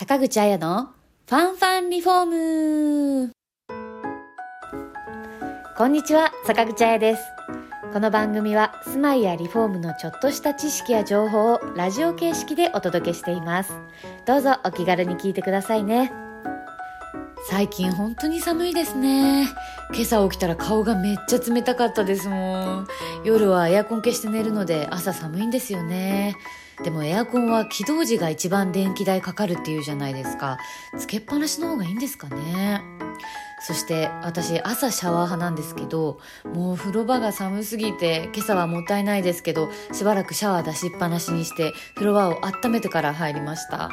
坂口彩のファンファンリフォームこんにちは、坂口彩です。この番組は住まいやリフォームのちょっとした知識や情報をラジオ形式でお届けしています。どうぞお気軽に聞いてくださいね。最近本当に寒いですね。今朝起きたら顔がめっちゃ冷たかったですもん。夜はエアコン消して寝るので朝寒いんですよね。でもエアコンは起動時が一番電気代かかるっていうじゃないですか。つけっぱなしの方がいいんですかね。そして私朝シャワー派なんですけど、もう風呂場が寒すぎて今朝はもったいないですけど、しばらくシャワー出しっぱなしにして風呂場を温めてから入りました。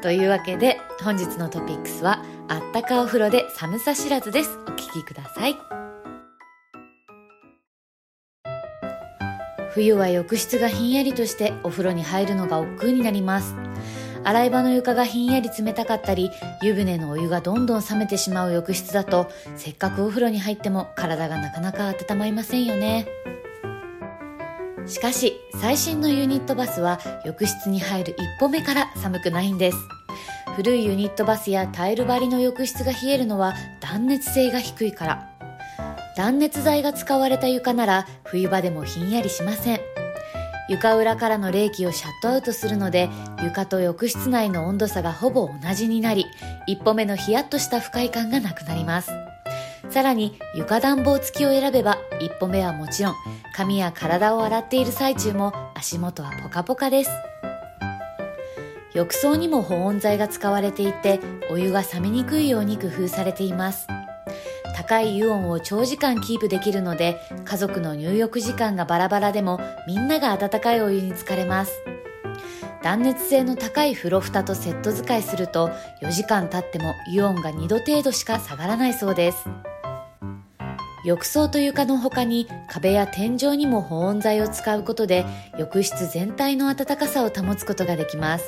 というわけで本日のトピックスはあったかお風呂で寒さ知らずです。お聞きください。冬は浴室がひんやりとしてお風呂に入るのが億劫になります。洗い場の床がひんやり冷たかったり湯船のお湯がどんどん冷めてしまう浴室だとせっかくお風呂に入っても体がなかなか温まりませんよね。しかし最新のユニットバスは浴室に入る一歩目から寒くないんです。古いユニットバスやタイル張りの浴室が冷えるのは断熱性が低いから断熱材が使われた床なら冬場でもひんやりしません。床裏からの冷気をシャットアウトするので床と浴室内の温度差がほぼ同じになり一歩目のヒヤッとした不快感がなくなります。さらに床暖房付きを選べば一歩目はもちろん髪や体を洗っている最中も足元はポカポカです。浴槽にも保温材が使われていてお湯が冷めにくいように工夫されています。高い油温を長時間キープできるので家族の入浴時間がバラバラでもみんなが温かいお湯に浸かれます。断熱性の高い風呂蓋とセット使いすると4時間経っても油温が2度程度しか下がらないそうです。浴槽と床の他に壁や天井にも保温材を使うことで浴室全体の暖かさを保つことができます。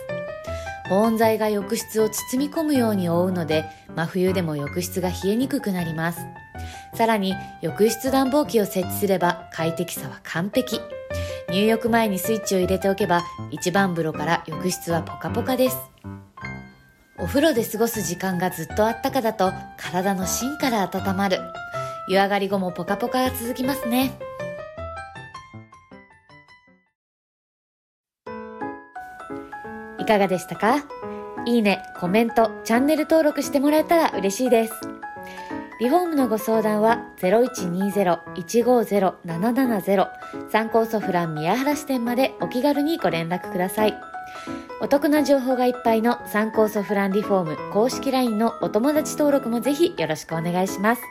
保温材が浴室を包み込むように覆うので真冬でも浴室が冷えにくくなります。さらに浴室暖房機を設置すれば快適さは完璧。入浴前にスイッチを入れておけば一番風呂から浴室はポカポカです。お風呂で過ごす時間がずっとあったかだと体の芯から温まる。湯上がり後もポカポカが続きますね。いかがでしたか？いいね、コメント、チャンネル登録してもらえたら嬉しいです。リフォームのご相談は0120-150-770参考ソフラン宮原支店までお気軽にご連絡ください。お得な情報がいっぱいの参考ソフランリフォーム公式 LINE のお友達登録もぜひよろしくお願いします。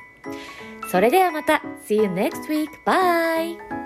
それではまた See you next week! Bye!